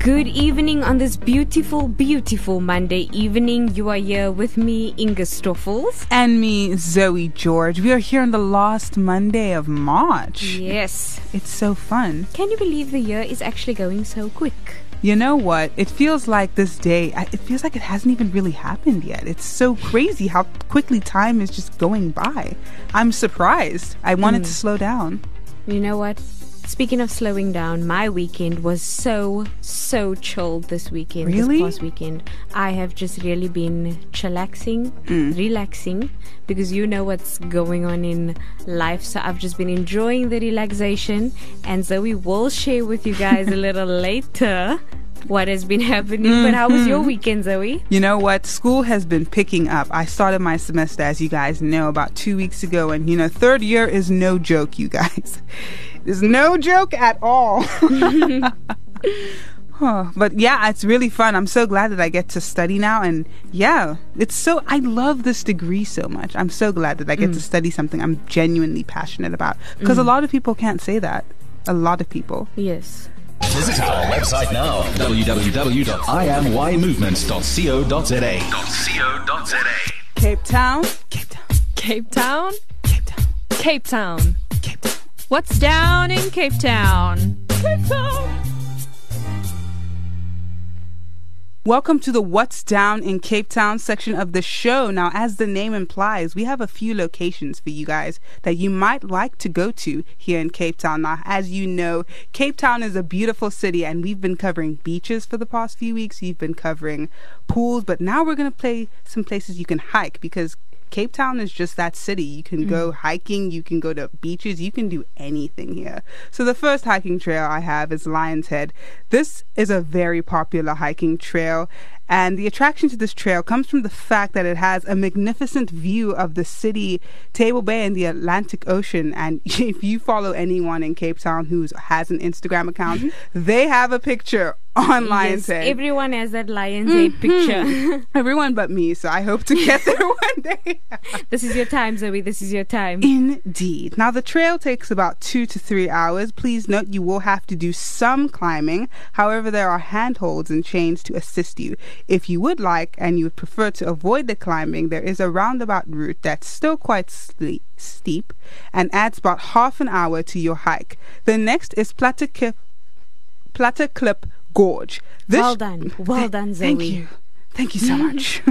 Good evening on this beautiful, beautiful Monday evening. You are here with me, Inga Stoffels. And me, Zoe George. We are here on the last Monday of March. Yes. It's so fun. Can you believe the year is actually going so quick? You know what? It feels like this day, it feels like it hasn't even really happened yet. It's so crazy how quickly time is just going by. I'm surprised. I wanted mm. to slow down. You know what? Speaking of slowing down, my weekend was so, so chilled this weekend. Really? This past weekend. I have just really been chillaxing, mm. relaxing, because you know what's going on in life. So I've just been enjoying the relaxation. And so we will share with you guys a little later what has been happening. Mm-hmm. But how was your mm-hmm. weekend, Zoe? You know what? School has been picking up. I started my semester, as you guys know, about two weeks ago. And, you know, third year is no joke, you guys. It's no joke at all. Oh, but yeah, it's really fun. I'm so glad that I get to study now. And yeah, it's so, I love this degree so much. I'm so glad that I get mm. to study something I'm genuinely passionate about. Because mm. a lot of people can't say that. A lot of people. Yes. Visit our website now www.imymovements.co.za. Cape Town. Cape Town. Cape Town. Cape Town. Cape Town. Cape Town. What's down in Cape Town? Cape Town. Welcome to the What's Down in Cape Town section of the show. Now, as the name implies, we have a few locations for you guys that you might like to go to here in Cape Town. Now, as you know, Cape Town is a beautiful city, and we've been covering beaches for the past few weeks. You've been covering pools, but now we're going to play some places you can hike because Cape Town is just that city. You can mm. go hiking, you can go to beaches, you can do anything here. So the first hiking trail I have is Lion's Head. This is a very popular hiking trail and the attraction to this trail comes from the fact that it has a magnificent view of the city, Table Bay, and the Atlantic Ocean. And if you follow anyone in Cape Town who has an Instagram account, they have a picture on Lion's yes, Head. Everyone has that Lion's Head mm-hmm. picture. everyone but me, so I hope to get there one day. this is your time, Zoe. This is your time. Indeed. Now, the trail takes about two to three hours. Please note you will have to do some climbing. However, there are handholds and chains to assist you. If you would like and you would prefer to avoid the climbing, there is a roundabout route that's still quite steep and adds about half an hour to your hike. The next is Platte Klip Gorge. This well done. Well done, Zoe. Thank you. Thank you so mm. much.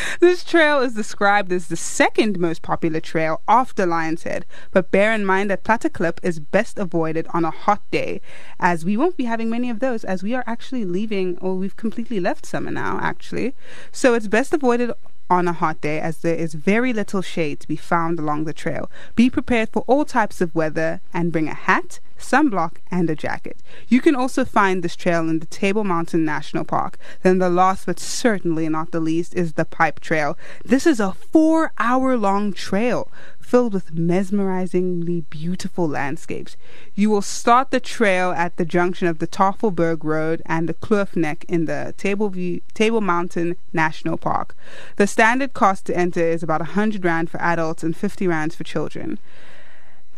this trail is described as the second most popular trail after Lion's Head, but bear in mind that Platte Klip is best avoided on a hot day, as we won't be having many of those, as we are actually leaving, or we've completely left summer now, actually. So it's best avoided on a hot day as there is very little shade to be found along the trail. Be prepared for all types of weather and bring a hat, sunblock, and a jacket. You can also find this trail in the Table Mountain National Park. Then the last but certainly not the least is the Pipe Trail. This is a four hour long trail filled with mesmerizingly beautiful landscapes. You will start the trail at the junction of the Tafelberg Road and the Kloof Nek in the Table, View, Table Mountain National Park. The standard cost to enter is about 100 Rand for adults and 50 Rand for children.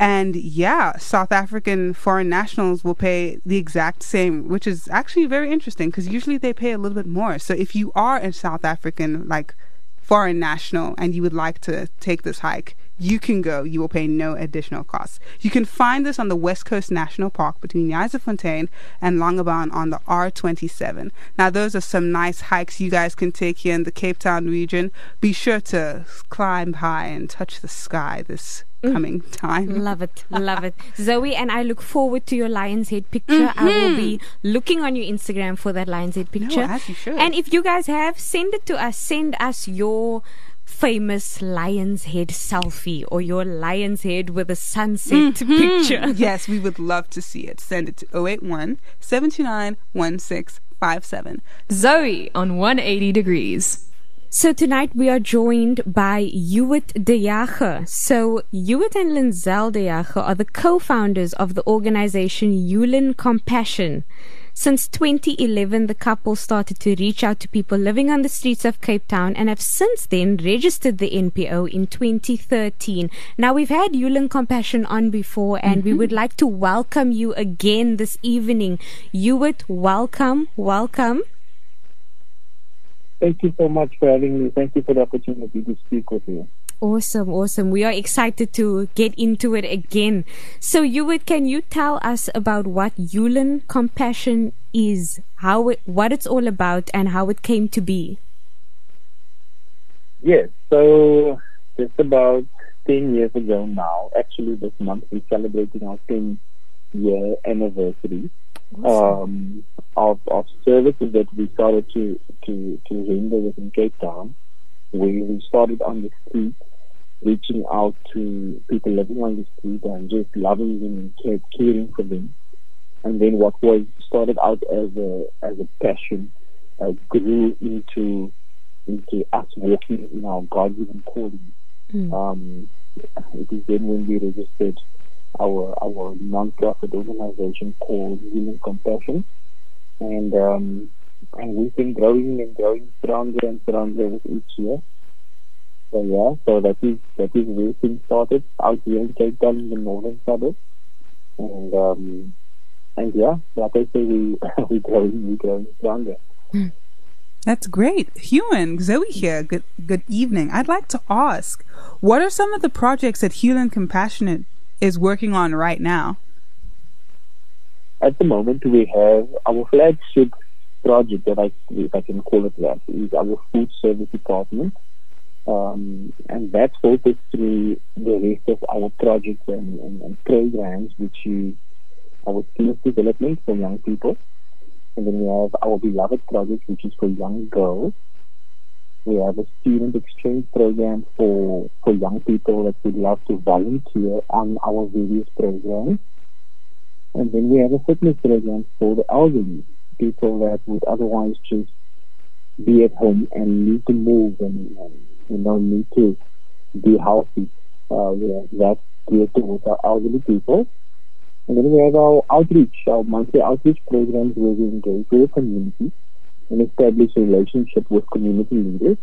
And yeah, South African foreign nationals will pay the exact same, which is actually very interesting because usually they pay a little bit more. So if you are a South African, like foreign national, and you would like to take this hike, you can go. You will pay no additional costs. You can find this on the West Coast National Park between Fontaine and Langebaan on the R27. Now, those are some nice hikes you guys can take here in the Cape Town region. Be sure to climb high and touch the sky this. Coming time. Love it, love it. Zoe, and I look forward to your lion's head picture. Mm-hmm. I will be mm-hmm. looking on your Instagram for that lion's head picture. No, as you should. And if you guys have, send it to us. Send us your famous lion's head selfie or your lion's head with a sunset mm-hmm. picture. Yes, we would love to see it. Send it to 081 729 1657. Zoe on 180 degrees. So tonight we are joined by Hewitt de Jager. So Hewitt and Linzell de Jager are the co-founders of the organization HewLin Compassion. Since 2011, the couple started to reach out to people living on the streets of Cape Town and have since then registered the NPO in 2013. Now, we've had HewLin Compassion on before, and mm-hmm. we would like to welcome you again this evening. Hewitt, welcome, welcome. Thank you so much for having me. Thank you for the opportunity to speak with you. Awesome, awesome. We are excited to get into it again. So, Hewitt, can you tell us about what HewLin Compassion is, how it, what it's all about, and how it came to be? Yes, so just about 10 years ago now, actually this month, we're celebrating our 10 year anniversary. Um, of, of services that we started to, to, to render within Cape Town. We, we started on the street reaching out to people living on the street and just loving them and caring for them. And then what was started out as a as a passion uh, grew into into us walking in our God-given calling. Mm. Um, it is then when we registered our our non-profit organization called HewLin Compassion, and um, and we've been growing and growing stronger and stronger each year. So yeah, so that is that is where things started out here in Cape Town in the northern suburbs. And um and yeah, like I say we we growing we growing stronger. That's great. Human, Zoe here. Good good evening. I'd like to ask, what are some of the projects that HewLin Compassionate is working on right now? At the moment we have our flagship project that I if I can call it that is our food service department um, and that's focused through the rest of our projects and, and, and programs, which is our skills development for young people. And then we have our beloved project, which is for young girls. We have a student exchange program for, for young people that would love to volunteer on our various programs. And then we have a fitness program for the elderly, people that would otherwise just be at home and need to move and, and you know, need to be healthy. Uh, we have that geared towards our elderly people. And then we have our outreach, our monthly outreach programs where we engage with the community and establish a relationship with community leaders.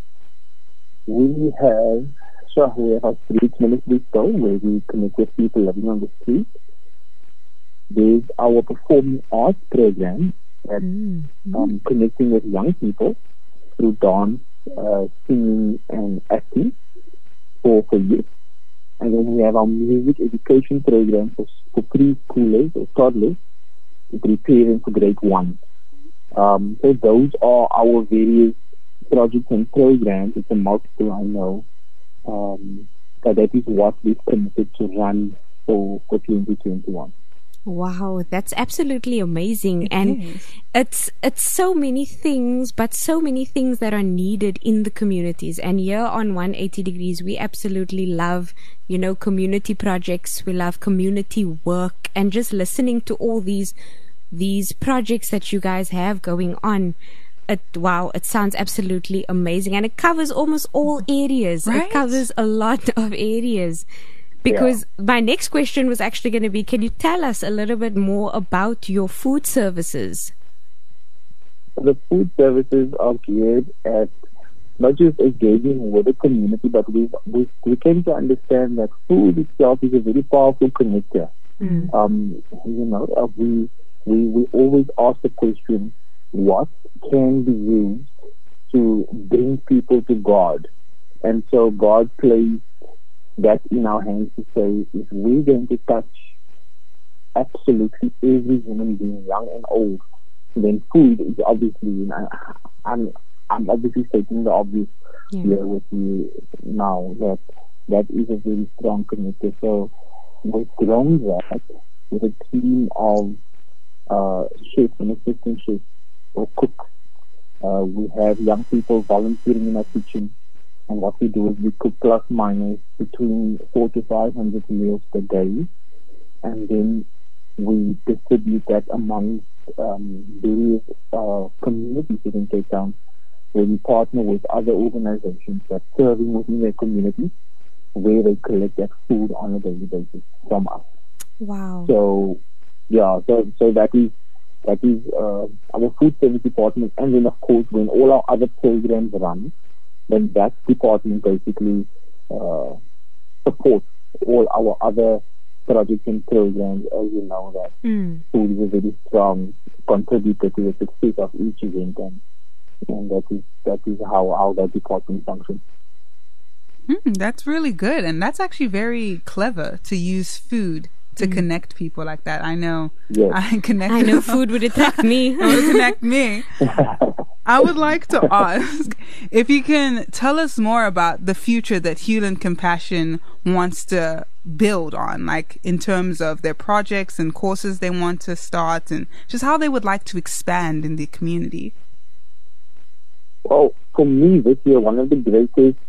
We have, so we have our street ministry store where we connect with people living on the street. There's our performing arts program that's mm. um, connecting with young people through dance, uh, singing and acting for, for youth. And then we have our music education program for, for preschoolers or toddlers to prepare them for grade one. Um, so those are our various projects and programs. It's a multiple, I know. Um, but that is what we've committed to run for, for 2021. Wow, that's absolutely amazing. It and is. it's it's so many things, but so many things that are needed in the communities. And here on 180 degrees, we absolutely love, you know, community projects. We love community work and just listening to all these these projects that you guys have going on. It, wow, it sounds absolutely amazing. And it covers almost all areas. Right? It covers a lot of areas. Because yeah. my next question was actually going to be can you tell us a little bit more about your food services? The food services are geared at not just engaging with the community, but we, we, we came to understand that food itself is a very powerful connector. Mm. Um, you know, uh, we, we, we always ask the question, what can be used to bring people to God? And so God placed that in our hands to say if we're going to touch absolutely every human being, young and old, then food is obviously, I'm, I'm obviously stating the obvious yeah. here with you now that that is a very strong connector. So we've grown that with a team of uh, chefs and assistant chefs or cooks. Uh, we have young people volunteering in our kitchen and what we do is we cook plus minus between four to five hundred meals per day, and then we distribute that among um, various uh, communities within Cape Town, where we partner with other organizations that serving within their community, where they collect that food on a daily basis from us. Wow. So, yeah, so so that is That is uh, our food service department, and then of course when all our other programs run, then that department basically uh, supports all our other projects and programs. As you know, that Mm. food is a very strong contributor to the success of each event, and, and that is that is how how that department functions. Hmm, that's really good, and that's actually very clever to use food to connect people like that. I know Yes. I connect. I know food would attack me. It would connect me. I would like to ask if you can tell us more about the future that HewLin Compassion wants to build on, like in terms of their projects and courses they want to start, and just how they would like to expand in the community. Well, for me this year, one of the greatest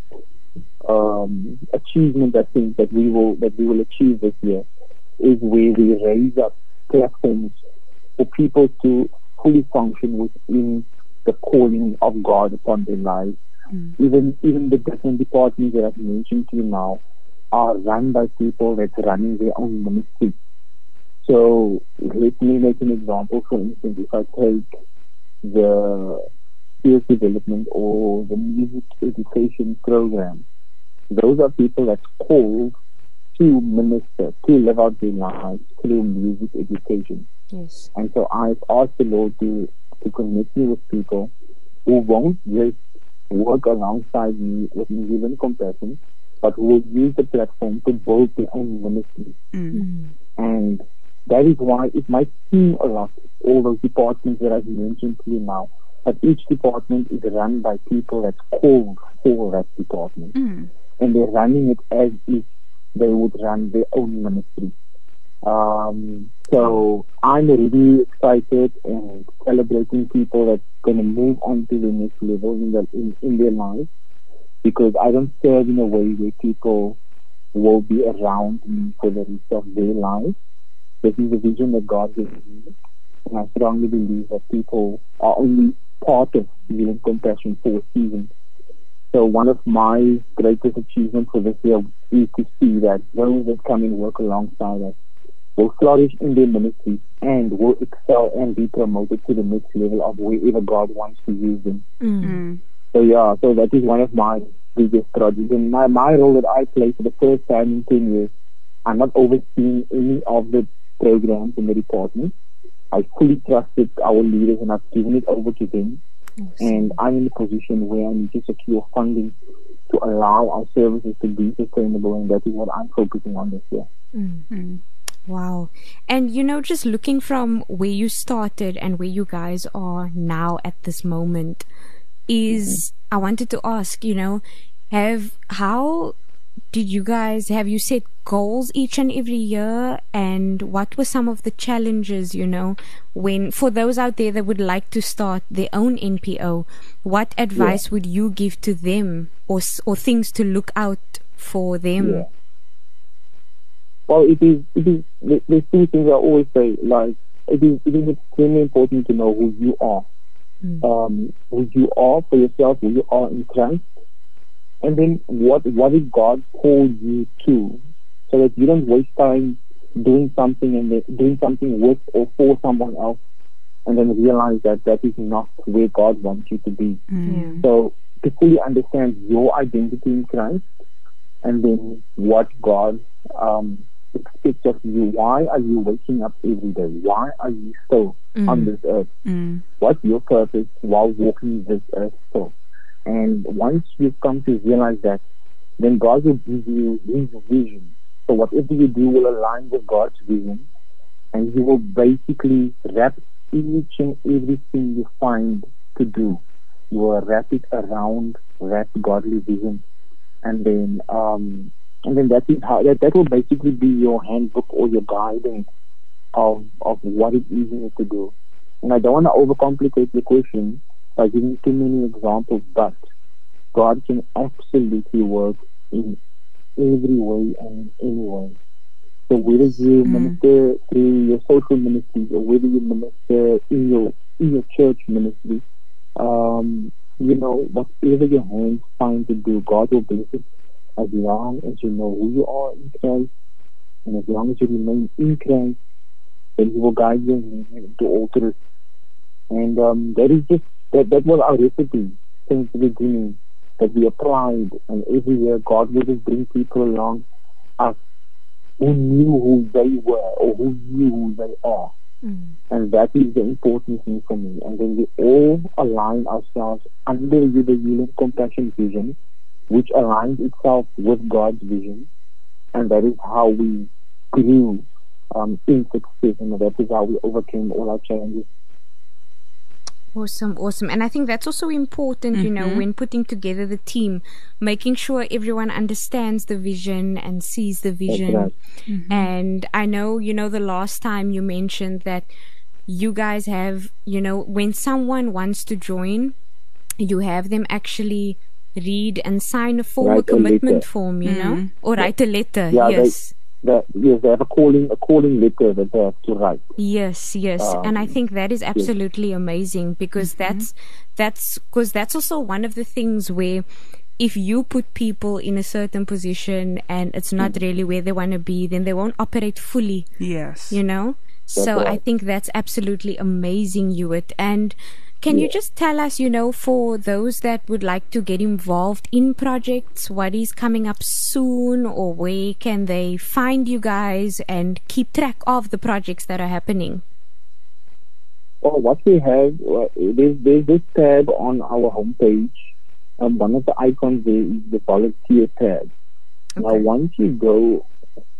um, achievements I think that we will that we will achieve this year is where we raise up platforms for people to fully function within the calling of God upon their lives. Mm. Even even the different departments that I've mentioned to you now are run by people that's running their own ministry. So let me make an example. For instance, if I take the skills development or the music education program, those are people that's called to minister, to live out their lives through music education. Yes. And so I've asked the Lord to, to connect me with people who won't just work alongside me with HewLin Compassion, but who will use the platform to build their own ministry. Mm. And that is why it might seem a lot, all those departments that I've mentioned to you now, but each department is run by people that's called for that department. Mm. And they're running it as if they would run their own ministry. Um, so I'm really excited and celebrating people that's going to move on to the next level in, their in, in their lives because I don't serve in a way where people will be around me for the rest of their lives. This is the vision that God gave me. And I strongly believe that people are only part of HewLin Compassion for a season. So one of my greatest achievements for this year is to see that those that come and work alongside us will flourish in their ministry and will excel and be promoted to the next level of wherever God wants to use them. Mm. Mm. So yeah, so that is one of my biggest projects. And my, my role that I play for the first time in 10 years, I'm not overseeing any of the programs in the department. I fully trusted our leaders and I've given it over to them. And I'm in a position where I need to secure funding to allow our services to be sustainable and that is what I'm focusing on this year. Mm. Wow. And you know, just looking from where you started and where you guys are now at this moment, is I wanted to ask, you know, have how did you guys have you set goals each and every year and what were some of the challenges you know when for those out there that would like to start their own npo what advice would you give to them or or things to look out for them Yeah. Well, it is, it is, the, the two things I always say, like, it is, it is extremely important to know who you are. Um, who you are for yourself, who you are in Christ. And then what, what did God call you to? So that you don't waste time doing something and doing something with or for someone else and then realize that that is not where God wants you to be. Yeah. So to fully understand your identity in Christ and then what God um, expects of you. Why are you waking up every day? Why are you still on this earth? Mm. What's your purpose while walking this earth still? And once you come to realize that, then God will give you His vision. So whatever you do will align with God's vision, and He will basically wrap each and everything you find to do. You will wrap it around that godly vision, and then um, and then that is how that, that will basically be your handbook or your guidance of of what it is you need to do. And I don't want to overcomplicate the question by giving too many examples, but God can absolutely work in every way and in any way. So whether you minister through your social ministry or whether you minister in your in your church ministry, um, you know, whatever your hands find to do, God will bless it as long as you know who you are in Christ and as long as you remain in Christ, then He will guide you and lead you into all truth. And um, that is just that that was our recipe since the beginning that we applied. And every year, God would just bring people along us who knew who they were or who knew who they are. Mm. And that is the important thing for me. And then we all align ourselves under the HewLin Compassion vision, which aligns itself with God's vision. And that is how we grew um, in success. And that is how we overcame all our challenges. Awesome, awesome. And I think that's also important, you know, Mhm. when putting together the team, making sure everyone understands the vision and sees the vision. right. And I know, you know, the last time you mentioned that you guys have, you know, when someone wants to join, you have them actually read and sign a form, a commitment letter. form, you know, Mhm. or write a letter. Yeah, they- yes. That, yes, they have a calling, a calling letter that they have to write. Yes, yes, and I Um, think that is absolutely amazing because that's that's because that's also one of the things where if you put people in a certain position and it's not really where they want to be, then they won't operate fully, Yes. you know. So I think that's absolutely amazing, Hewitt. And can you just tell us, you know, for those that would like to get involved in projects, what is coming up soon, or where can they find you guys and keep track of the projects that are happening? Or what we have, uh, there's, there's this tab on our homepage. Um, one of the icons there is the volunteer tab. Now, once you go,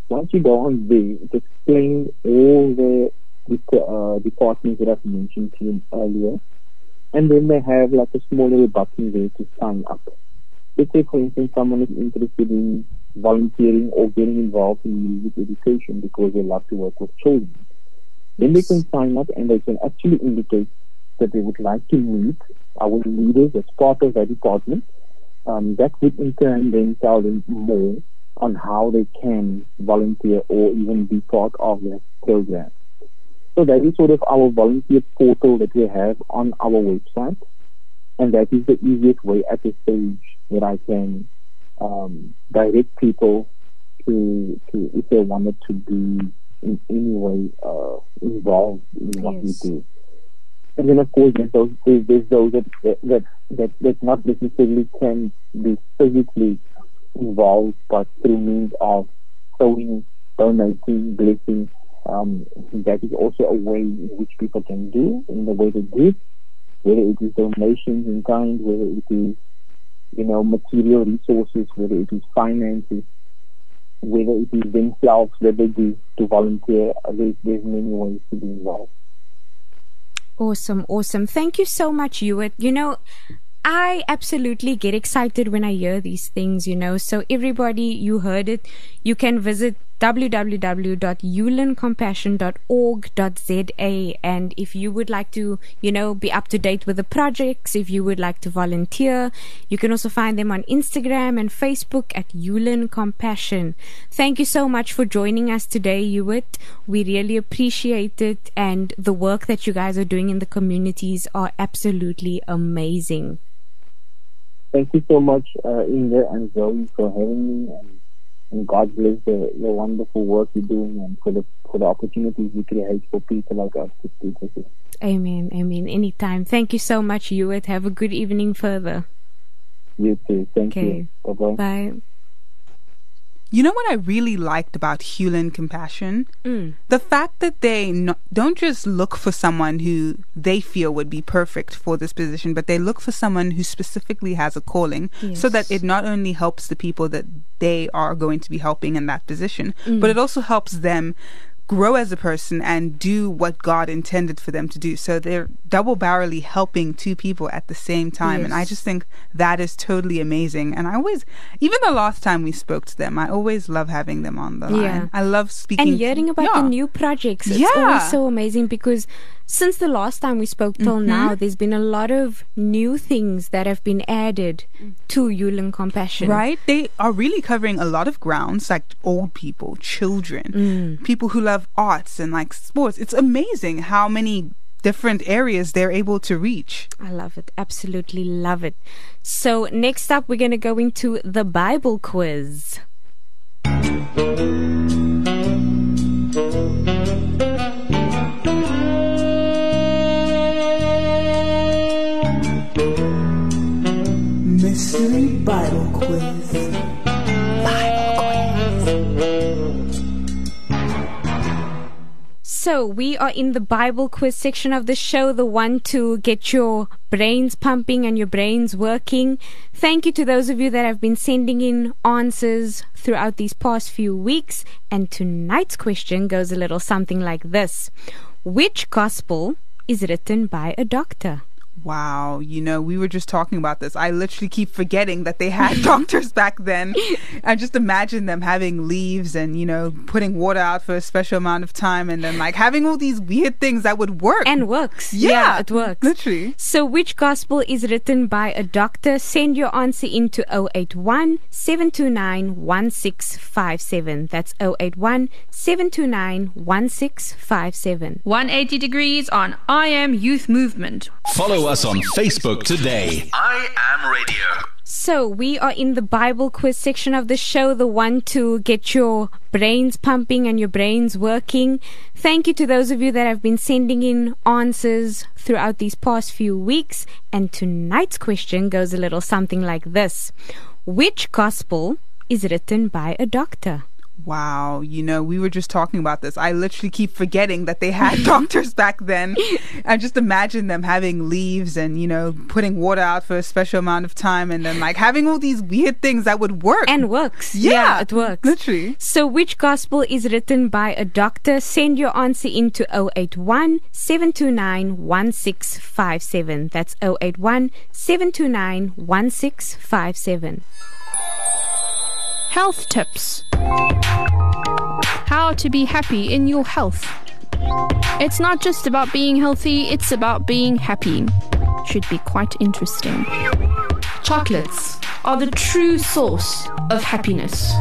once you go on there, it explains all the, the uh, departments that I've mentioned to you earlier, and then they have like a small little button there to sign up. Let's say, for instance, someone is interested in volunteering or getting involved in music education because they love to work with children. Then they can sign up and they can actually indicate that they would like to meet our leaders as part of that department. Um, that would in turn then tell them more on how they can volunteer or even be part of that program. So that is sort of our volunteer portal that we have on our website. And that is the easiest way at this stage that I can um, direct people to, to if they wanted to be in any way uh, involved in what Yes. we do. And then, of course, there's those, there's, those that, that, that, that not necessarily can be physically involved, but through means of sowing, donating, blessing. Um, that is also a way in which people can do in the way they give, whether it is donations in kind, whether it is, you know, material resources, whether it is finances, whether it is themselves that they to volunteer. There's, there's many ways to be involved. Awesome, awesome. Thank you so much, Hewitt. You know, I absolutely get excited when I hear these things, you know. So, everybody, you heard it. You can visit www.hewlincompassion.org.za and if you would like to you know be up to date with the projects if you would like to volunteer you can also find them on instagram and facebook at HewLin compassion thank you so much for joining us today Hewitt. we really appreciate it. And the work that you guys are doing in the communities are absolutely amazing. Thank you so much, uh, Inga and Zoe, for having me, and, and God bless the, the wonderful work you're doing and for the for the opportunities you create for people like us to speak with you. amen amen anytime thank you so much Hewitt. have a good evening further You too. Thank Okay. you. Bye bye. You know what I really liked about Hewlin Compassion? Mm. The fact that they don't just look for someone who they feel would be perfect for this position, but they look for someone who specifically has a calling so that it not only helps the people that they are going to be helping in that position, Mm. but it also helps them grow as a person and do what God intended for them to do. So they're double barrelly helping two people at the same time. And I just think that is totally amazing. And I always, even the last time we spoke to them, I always love having them on the line. Yeah. I love speaking and hearing to, about yeah. the new projects it's Yeah. always so amazing because since the last time we spoke till Mm-hmm. now there's been a lot of new things that have been added to HewLin Compassion Right? They are really covering a lot of grounds, like old people, children, Mm. people who love love arts and like sports. It's amazing how many different areas they're able to reach. I love it. Absolutely love it. So, next up, we're going to go into the Bible quiz. Mystery Bible Quiz. Bible Quiz. So, we are in the Bible quiz section of the show, the one to get your brains pumping and your brains working. Thank you to those of you that have been sending in answers throughout these past few weeks. And tonight's question goes a little something like this Which gospel is written by a doctor? Wow, you know, we were just talking about this. I literally keep forgetting that they had doctors back then. I just imagine them having leaves and, you know, putting water out for a special amount of time and then like having all these weird things that would work. And works. Yeah, it works. literally. So, which gospel is written by a doctor? Send your answer into 081 729 1657. That's 081 729 1657. 180 degrees on I Am Youth Movement. Follow us on Facebook today. I am radio. So, we are in the Bible quiz section of the show, the one to get your brains pumping and your brains working. Thank you to those of you that have been sending in answers throughout these past few weeks. And tonight's question goes a little something like this Which gospel is written by a doctor? Wow, you know, we were just talking about this. I literally keep forgetting that they had doctors back then. I just imagine them having leaves and, you know, putting water out for a special amount of time and then like having all these weird things that would work. And works. Yeah, it works. literally. So, which gospel is written by a doctor? Send your answer into 081 729 1657. That's 081 729 1657. Health tips. How to be happy in your health. It's not just about being healthy, it's about being happy. Should be quite interesting. Chocolates are the true source of happiness.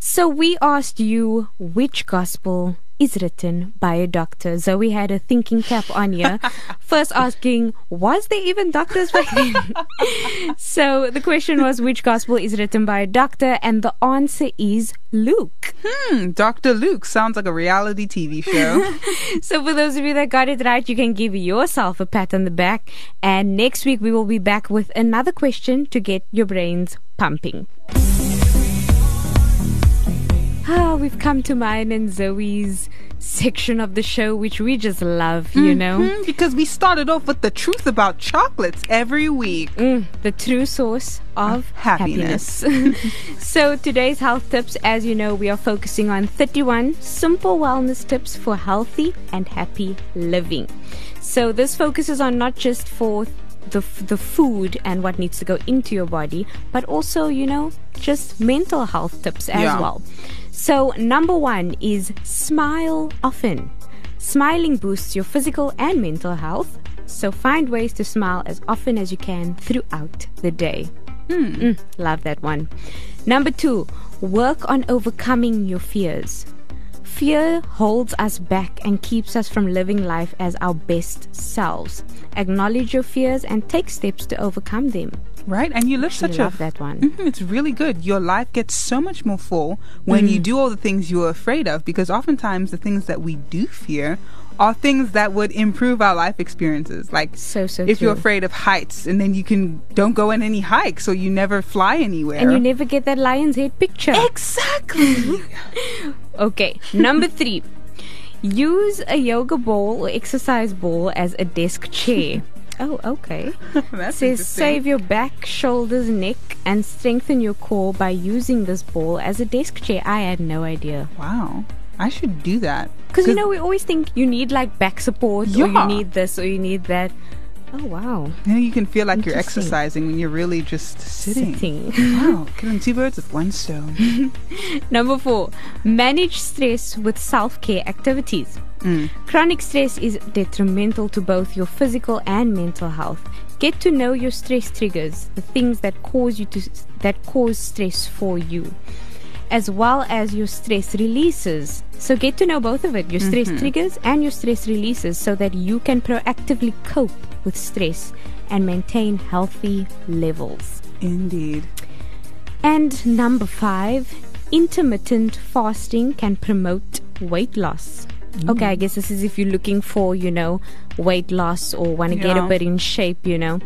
So, we asked you which gospel is written by a doctor. Zoe had a thinking cap on here. First asking, was there even doctors back then? so the question was, which gospel is written by a doctor? And the answer is Luke. Hmm, Dr. Luke sounds like a reality TV show. So for those of you that got it right, you can give yourself a pat on the back. And next week we will be back with another question to get your brains pumping. Ah, we've come to mine and Zoe's section of the show, which we just love, you know. Hmm, because we started off with the truth about chocolates every week. Mm, the true source of happiness. happiness. so today's health tips, as you know, we are focusing on 31 simple wellness tips for healthy and happy living. So this focuses on not just for the, the food and what needs to go into your body, but also, you know, just mental health tips as Yeah. well. So, number one is smile often. Smiling boosts your physical and mental health, so find ways to smile as often as you can throughout the day. Mm, love that one. Number two, work on overcoming your fears. Fear holds us back and keeps us from living life as our best selves. Acknowledge your fears and take steps to overcome them. Right? And you live such love a that one. Mhm, it's really good. Your life gets so much more full when Mm. you do all the things you're afraid of because oftentimes the things that we do fear are things that would improve our life experiences. Like So, so if you're afraid of heights and then you can don't go on any hikes or you never fly anywhere. And you never get that lion's head picture. Exactly. Okay, number three. Use a yoga ball or exercise ball as a desk chair. Oh, okay. That's Says save your back, shoulders, neck, and strengthen your core by using this ball as a desk chair. I had no idea. Wow. I should do that. Because you know, we always think you need like back support or Yeah. you need this or you need that. Oh, wow. You you can feel like you're exercising when you're really just sitting. Sitting. Wow, killing two birds with one stone. Number four, manage stress with self care activities. Mm. Chronic stress is detrimental to both your physical and mental health. Get to know your stress triggers, the things that cause you to that cause stress for you, as well as your stress releases. So get to know both of it, your stress mm-hmm. triggers and your stress releases so that you can proactively cope with stress and maintain healthy levels. Indeed. And number five, intermittent fasting can promote weight loss. Okay, I mm. guess this is if you're looking for, you know, weight loss or want to get a bit in shape, you know.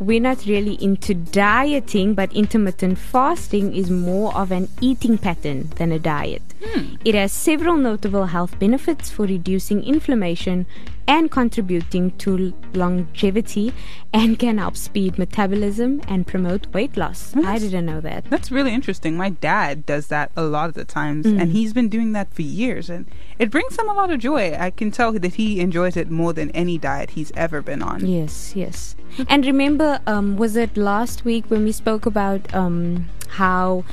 We're not really into dieting, but intermittent fasting is more of an eating pattern than a diet. It has several notable health benefits for reducing inflammation and contributing to longevity and can help speed metabolism and promote weight loss. I didn't know that. That's really interesting. My dad does that a lot of the times, Mm. and he's been doing that for years, and it brings him a lot of joy. I can tell that he enjoys it more than any diet he's ever been on. Yes, yes. And remember, um, was it last week when we spoke about um, how,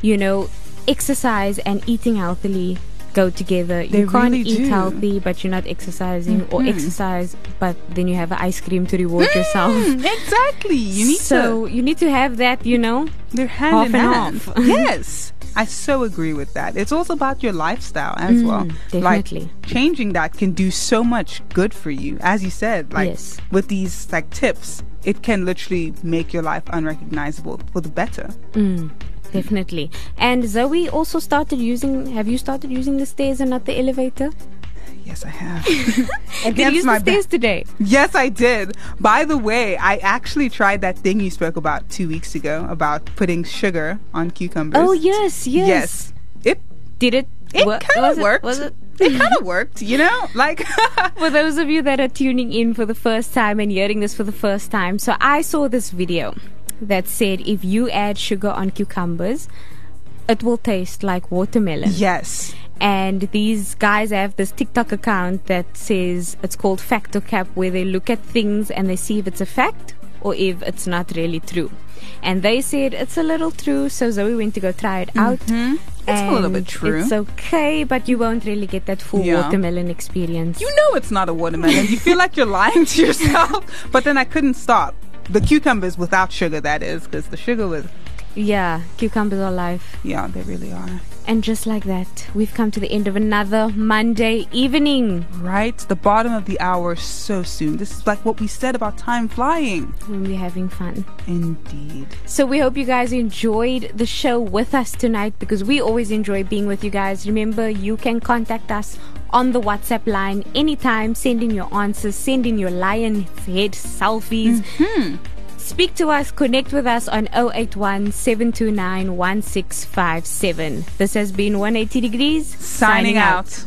you know, exercise and eating healthily go together? They you can't really eat do. healthy, but you're not exercising, or exercise, but then you have ice cream to reward yourself. Mm, exactly. You need so to. you need to have that, you know. They're hand half in and hand. half. yes. I so agree with that. It's also about your lifestyle as well. Mm, definitely. Like changing that can do so much good for you. As you said, like Yes. with these like tips, it can literally make your life unrecognizable for the better. Mm, definitely. And Zoe also started using. Have you started using the stairs and not the elevator? Yes, I have. Did you use my the ba- today? Yes, I did. By the way, I actually tried that thing you spoke about two weeks ago about putting sugar on cucumbers. Oh yes, yes. Yes. It Did it? it wo- kind of worked. Was it? It kind of worked, you know? Like For those of you that are tuning in for the first time and hearing this for the first time, so I saw this video that said if you add sugar on cucumbers, it will taste like watermelon. Yes. And these guys have this TikTok account that says it's called Fact or Cap, where they look at things and they see if it's a fact or if it's not really true. And they said it's a little true, so Zoe went to go try it out. Mm-hmm. It's a little bit true. It's okay, but you won't really get that full Yeah. watermelon experience. You know it's not a watermelon. You feel like you're lying to yourself. But then I couldn't stop. The cucumbers without sugar, that is, because the sugar was, Yeah, cucumbers are life. yeah, they really are. And just like that, we've come to the end of another Monday evening Right? The bottom of the hour so soon. This is like what we said about time flying. when we're having fun. Indeed. So we hope you guys enjoyed the show with us tonight because we always enjoy being with you guys. Remember, you can contact us on the WhatsApp line anytime, send in your answers, send in your lion head selfies. Mm-hmm. Speak to us, connect with us on 081 729 1657. This has been 180 Degrees. Signing out.